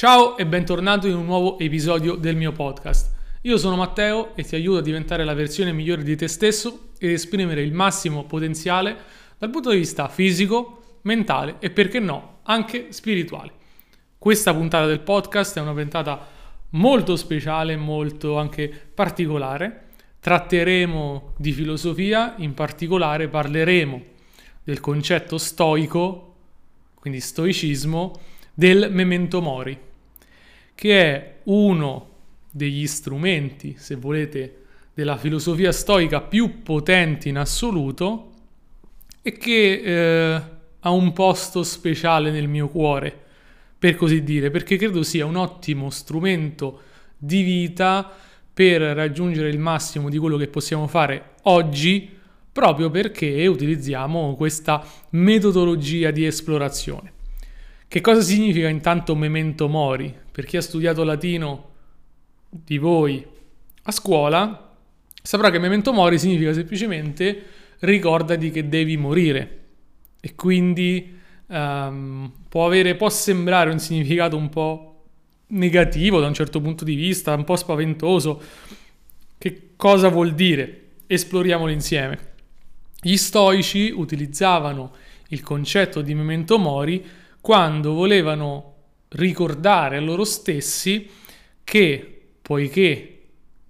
Ciao e bentornato in un nuovo episodio del mio podcast. Io sono Matteo e ti aiuto a diventare la versione migliore di te stesso ed esprimere il massimo potenziale dal punto di vista fisico, mentale e perché no, anche spirituale. Questa puntata del podcast è una puntata molto speciale, molto anche particolare. Tratteremo di filosofia, in particolare parleremo del concetto stoico, quindi stoicismo, del memento mori, che è uno degli strumenti, se volete, della filosofia stoica più potenti in assoluto e che eh, ha un posto speciale nel mio cuore, per così dire, perché credo sia un ottimo strumento di vita per raggiungere il massimo di quello che possiamo fare oggi, proprio perché utilizziamo questa metodologia di esplorazione. Che cosa significa intanto memento mori? Per chi ha studiato latino di voi a scuola, saprà che memento mori significa semplicemente ricordati che devi morire. E quindi um, può, avere, può sembrare un significato un po' negativo da un certo punto di vista, un po' spaventoso. Che cosa vuol dire? Esploriamolo insieme. Gli stoici utilizzavano il concetto di memento mori quando volevano ricordare a loro stessi che poiché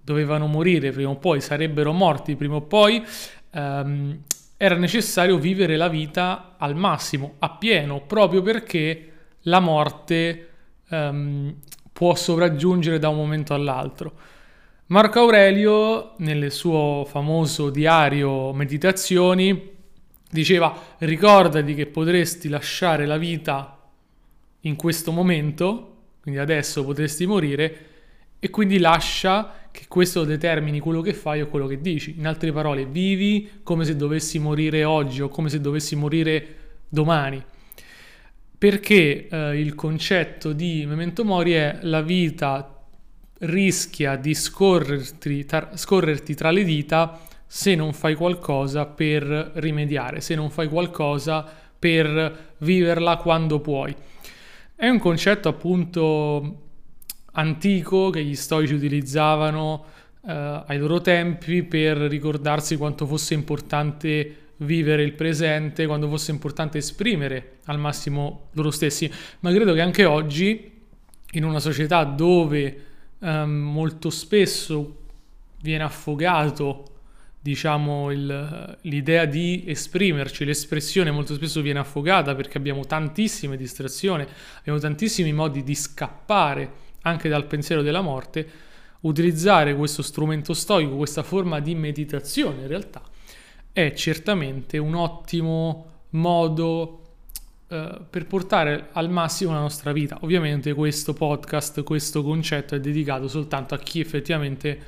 dovevano morire prima o poi, sarebbero morti prima o poi, ehm, era necessario vivere la vita al massimo, a pieno, proprio perché la morte ehm, può sopraggiungere da un momento all'altro. Marco Aurelio, nel suo famoso diario Meditazioni, diceva ricordati che potresti lasciare la vita in questo momento, quindi adesso potresti morire, e quindi lascia che questo determini quello che fai o quello che dici. In altre parole, vivi come se dovessi morire oggi o come se dovessi morire domani. Perché eh, il concetto di memento mori è la vita rischia di scorrerti tra, scorrerti tra le dita se non fai qualcosa per rimediare, se non fai qualcosa per viverla quando puoi. È un concetto appunto antico che gli stoici utilizzavano eh, ai loro tempi per ricordarsi quanto fosse importante vivere il presente, quanto fosse importante esprimere al massimo loro stessi. Ma credo che anche oggi, in una società dove eh, molto spesso viene affogato diciamo, il, l'idea di esprimerci, l'espressione molto spesso viene affogata perché abbiamo tantissime distrazioni, abbiamo tantissimi modi di scappare anche dal pensiero della morte, utilizzare questo strumento stoico, questa forma di meditazione in realtà, è certamente un ottimo modo eh, per portare al massimo la nostra vita. Ovviamente questo podcast, questo concetto è dedicato soltanto a chi effettivamente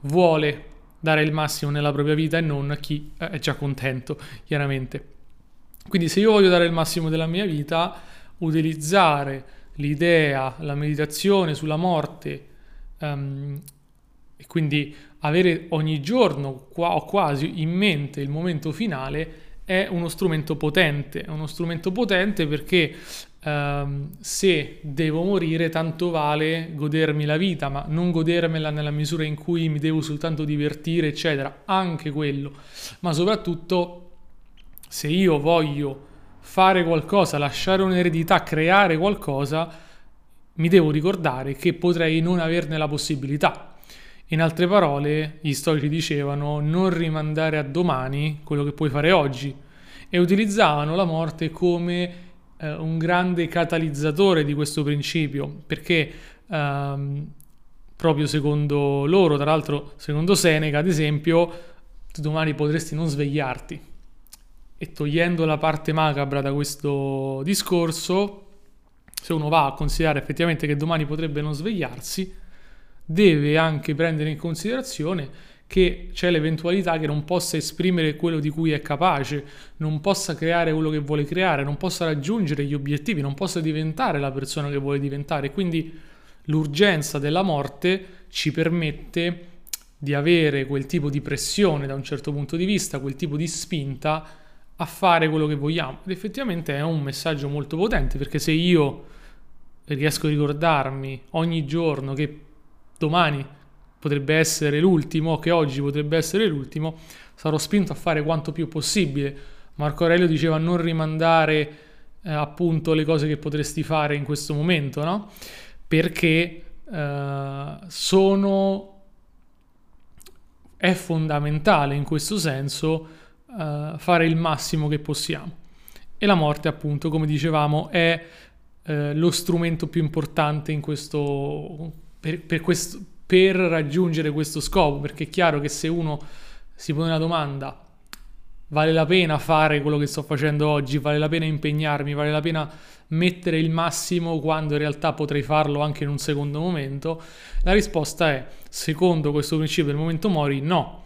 vuole dare il massimo nella propria vita e non a chi è già contento, chiaramente. Quindi se io voglio dare il massimo della mia vita, utilizzare l'idea, la meditazione sulla morte um, e quindi avere ogni giorno qua, o quasi in mente il momento finale è uno strumento potente, è uno strumento potente perché um, se devo morire tanto vale godermi la vita, ma non godermela nella misura in cui mi devo soltanto divertire, eccetera, anche quello, ma soprattutto se io voglio fare qualcosa, lasciare un'eredità, creare qualcosa, mi devo ricordare che potrei non averne la possibilità. In altre parole, gli storici dicevano non rimandare a domani quello che puoi fare oggi. E utilizzavano la morte come eh, un grande catalizzatore di questo principio, perché ehm, proprio secondo loro, tra l'altro secondo Seneca ad esempio, tu domani potresti non svegliarti. E togliendo la parte macabra da questo discorso, se uno va a considerare effettivamente che domani potrebbe non svegliarsi, deve anche prendere in considerazione che c'è l'eventualità che non possa esprimere quello di cui è capace, non possa creare quello che vuole creare, non possa raggiungere gli obiettivi, non possa diventare la persona che vuole diventare. Quindi l'urgenza della morte ci permette di avere quel tipo di pressione da un certo punto di vista, quel tipo di spinta a fare quello che vogliamo. Ed effettivamente è un messaggio molto potente perché se io riesco a ricordarmi ogni giorno che domani potrebbe essere l'ultimo, che oggi potrebbe essere l'ultimo, sarò spinto a fare quanto più possibile. Marco Aurelio diceva non rimandare eh, appunto le cose che potresti fare in questo momento, no? Perché eh, sono è fondamentale in questo senso eh, fare il massimo che possiamo. E la morte, appunto, come dicevamo, è eh, lo strumento più importante in questo per, per, questo, per raggiungere questo scopo, perché è chiaro che se uno si pone una domanda vale la pena fare quello che sto facendo oggi, vale la pena impegnarmi, vale la pena mettere il massimo quando in realtà potrei farlo anche in un secondo momento? La risposta è, secondo questo principio del momento mori, no.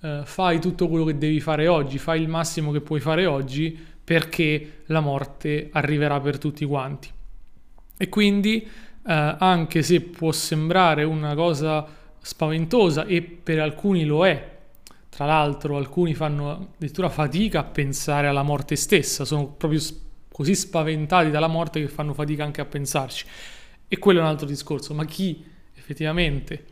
Uh, fai tutto quello che devi fare oggi, fai il massimo che puoi fare oggi perché la morte arriverà per tutti quanti. E quindi, uh, anche se può sembrare una cosa spaventosa e per alcuni lo è, tra l'altro alcuni fanno addirittura fatica a pensare alla morte stessa, sono proprio così spaventati dalla morte che fanno fatica anche a pensarci. E quello è un altro discorso, ma chi effettivamente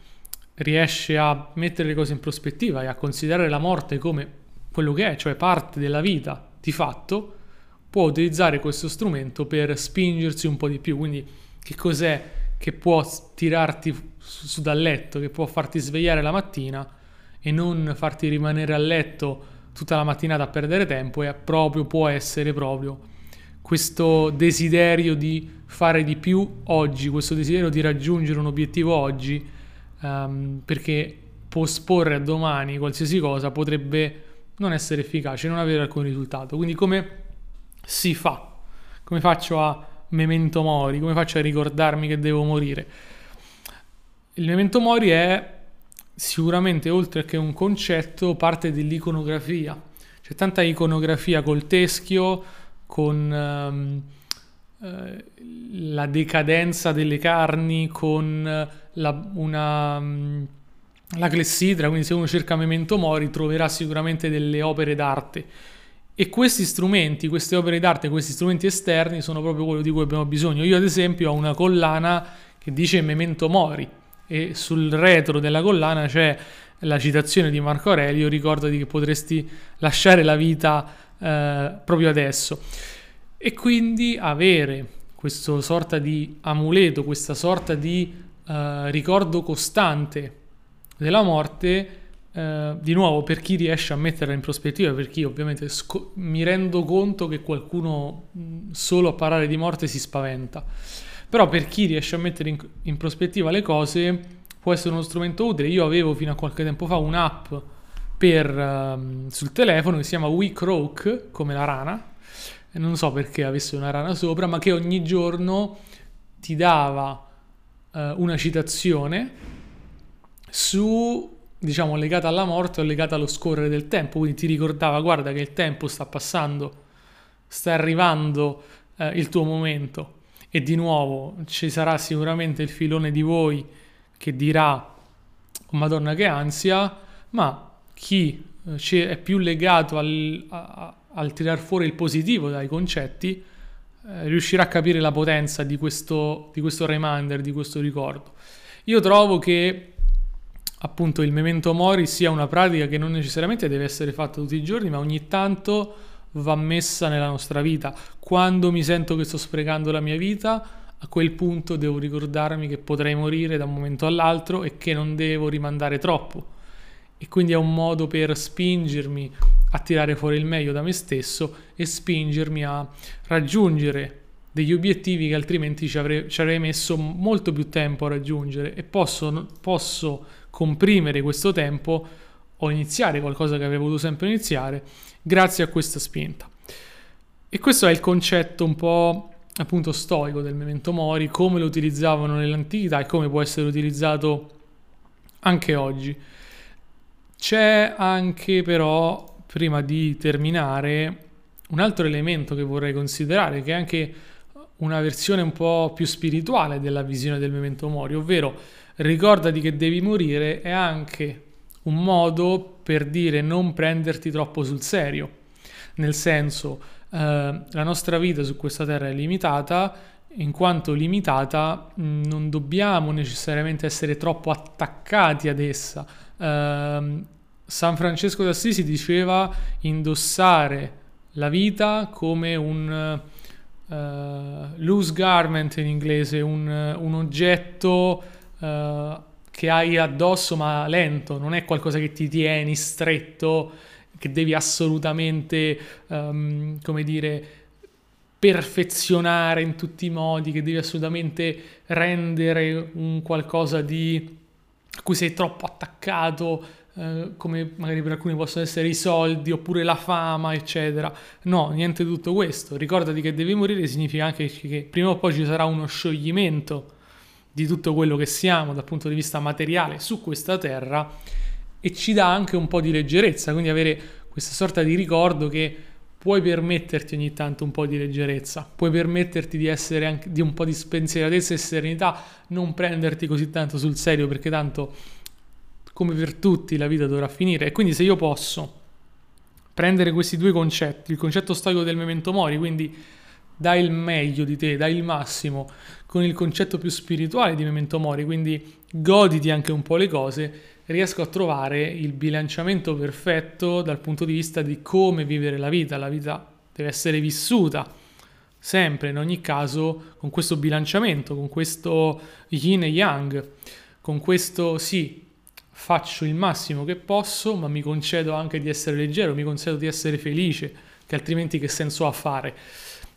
riesce a mettere le cose in prospettiva e a considerare la morte come quello che è, cioè parte della vita di fatto, può utilizzare questo strumento per spingersi un po' di più. Quindi che cos'è che può tirarti su, su dal letto, che può farti svegliare la mattina e non farti rimanere a letto tutta la mattinata a perdere tempo e proprio può essere proprio questo desiderio di fare di più oggi, questo desiderio di raggiungere un obiettivo oggi, um, perché posporre a domani qualsiasi cosa potrebbe non essere efficace, non avere alcun risultato. Quindi come si fa? Come faccio a memento mori? Come faccio a ricordarmi che devo morire? Il memento mori è sicuramente oltre che un concetto parte dell'iconografia. C'è tanta iconografia col teschio, con um, eh, la decadenza delle carni, con eh, la, una, um, la clessidra, quindi se uno cerca Memento Mori troverà sicuramente delle opere d'arte. E questi strumenti, queste opere d'arte, questi strumenti esterni sono proprio quello di cui abbiamo bisogno. Io ad esempio ho una collana che dice Memento Mori, e sul retro della collana c'è la citazione di Marco Aurelio, ricordati che potresti lasciare la vita eh, proprio adesso. E quindi avere questo sorta di amuleto, questa sorta di eh, ricordo costante della morte, eh, di nuovo per chi riesce a metterla in prospettiva, per chi ovviamente sco- mi rendo conto che qualcuno solo a parlare di morte si spaventa però per chi riesce a mettere in, in prospettiva le cose può essere uno strumento utile. Io avevo fino a qualche tempo fa un'app per, um, sul telefono che si chiama WeCroak, come la rana, non so perché avesse una rana sopra, ma che ogni giorno ti dava uh, una citazione su diciamo legata alla morte o legata allo scorrere del tempo, quindi ti ricordava guarda che il tempo sta passando, sta arrivando uh, il tuo momento e di nuovo ci sarà sicuramente il filone di voi che dirà madonna che ansia, ma chi eh, è più legato al, a, al tirar fuori il positivo dai concetti eh, riuscirà a capire la potenza di questo, di questo reminder, di questo ricordo. Io trovo che appunto il memento mori sia una pratica che non necessariamente deve essere fatta tutti i giorni, ma ogni tanto va messa nella nostra vita. Quando mi sento che sto sprecando la mia vita, a quel punto devo ricordarmi che potrei morire da un momento all'altro e che non devo rimandare troppo. E quindi è un modo per spingermi a tirare fuori il meglio da me stesso e spingermi a raggiungere degli obiettivi che altrimenti ci avrei, ci avrei messo molto più tempo a raggiungere e posso, posso comprimere questo tempo o iniziare qualcosa che avrei voluto sempre iniziare grazie a questa spinta. E questo è il concetto un po' appunto storico del memento mori, come lo utilizzavano nell'antichità e come può essere utilizzato anche oggi. C'è anche però, prima di terminare, un altro elemento che vorrei considerare, che è anche una versione un po' più spirituale della visione del memento mori, ovvero ricordati che devi morire è anche un modo per dire non prenderti troppo sul serio, nel senso eh, la nostra vita su questa terra è limitata in quanto limitata, non dobbiamo necessariamente essere troppo attaccati ad essa. Uh, San Francesco d'Assisi diceva indossare la vita come un uh, loose garment in inglese, un, un oggetto uh, che hai addosso ma lento, non è qualcosa che ti tieni stretto, che devi assolutamente, um, come dire, perfezionare in tutti i modi, che devi assolutamente rendere un qualcosa di a cui sei troppo attaccato, eh, come magari per alcuni possono essere i soldi oppure la fama, eccetera. No, niente di tutto questo. Ricordati che devi morire significa anche che prima o poi ci sarà uno scioglimento di tutto quello che siamo dal punto di vista materiale su questa terra e ci dà anche un po' di leggerezza, quindi avere questa sorta di ricordo che puoi permetterti ogni tanto un po' di leggerezza, puoi permetterti di essere anche di un po' di spensieratezza e serenità, non prenderti così tanto sul serio perché tanto come per tutti la vita dovrà finire e quindi se io posso prendere questi due concetti, il concetto storico del memento mori, quindi dai il meglio di te, dai il massimo, con il concetto più spirituale di memento mori, quindi goditi anche un po' le cose, riesco a trovare il bilanciamento perfetto dal punto di vista di come vivere la vita. La vita deve essere vissuta sempre, in ogni caso, con questo bilanciamento, con questo yin e yang, con questo sì, faccio il massimo che posso, ma mi concedo anche di essere leggero, mi concedo di essere felice, che altrimenti che senso ha fare?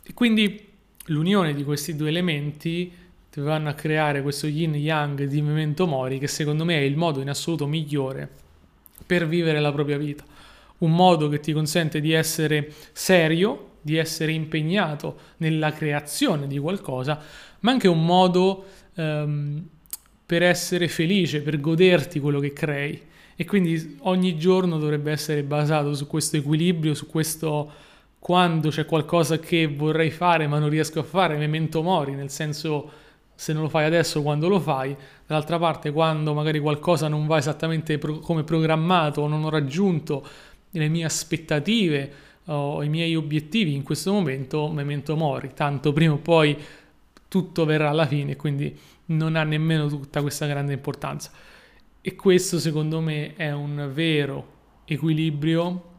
E quindi l'unione di questi due elementi vanno a creare questo yin yang di memento mori che secondo me è il modo in assoluto migliore per vivere la propria vita. Un modo che ti consente di essere serio, di essere impegnato nella creazione di qualcosa, ma anche un modo um, per essere felice, per goderti quello che crei. E quindi ogni giorno dovrebbe essere basato su questo equilibrio, su questo quando c'è qualcosa che vorrei fare ma non riesco a fare, memento mori, nel senso se non lo fai adesso quando lo fai, dall'altra parte quando magari qualcosa non va esattamente pro- come programmato non ho raggiunto le mie aspettative o i miei obiettivi in questo momento, memento mori, tanto prima o poi tutto verrà alla fine, quindi non ha nemmeno tutta questa grande importanza. E questo secondo me è un vero equilibrio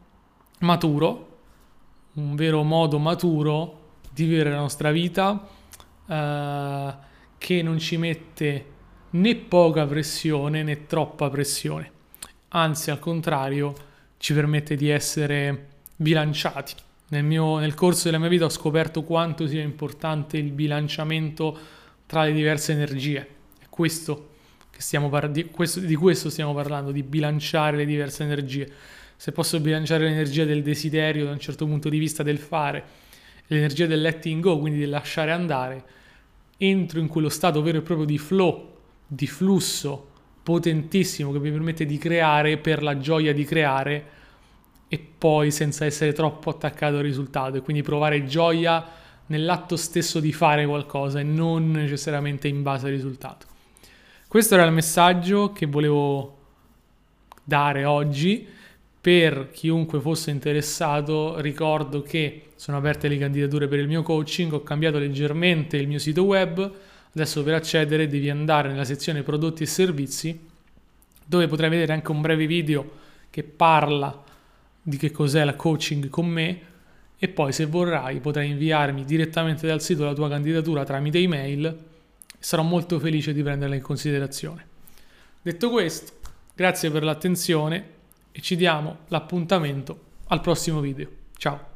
maturo un vero modo maturo di vivere la nostra vita eh, che non ci mette né poca pressione né troppa pressione, anzi al contrario ci permette di essere bilanciati. Nel, mio, nel corso della mia vita ho scoperto quanto sia importante il bilanciamento tra le diverse energie. È questo par- di, questo, di questo stiamo parlando, di bilanciare le diverse energie se posso bilanciare l'energia del desiderio da un certo punto di vista del fare, l'energia del letting go, quindi del lasciare andare, entro in quello stato vero e proprio di flow, di flusso potentissimo che mi permette di creare per la gioia di creare e poi senza essere troppo attaccato al risultato e quindi provare gioia nell'atto stesso di fare qualcosa e non necessariamente in base al risultato. Questo era il messaggio che volevo dare oggi. Per chiunque fosse interessato, ricordo che sono aperte le candidature per il mio coaching, ho cambiato leggermente il mio sito web, adesso per accedere devi andare nella sezione prodotti e servizi, dove potrai vedere anche un breve video che parla di che cos'è la coaching con me e poi se vorrai potrai inviarmi direttamente dal sito la tua candidatura tramite email sarò molto felice di prenderla in considerazione. Detto questo, grazie per l'attenzione e ci diamo l'appuntamento al prossimo video. Ciao!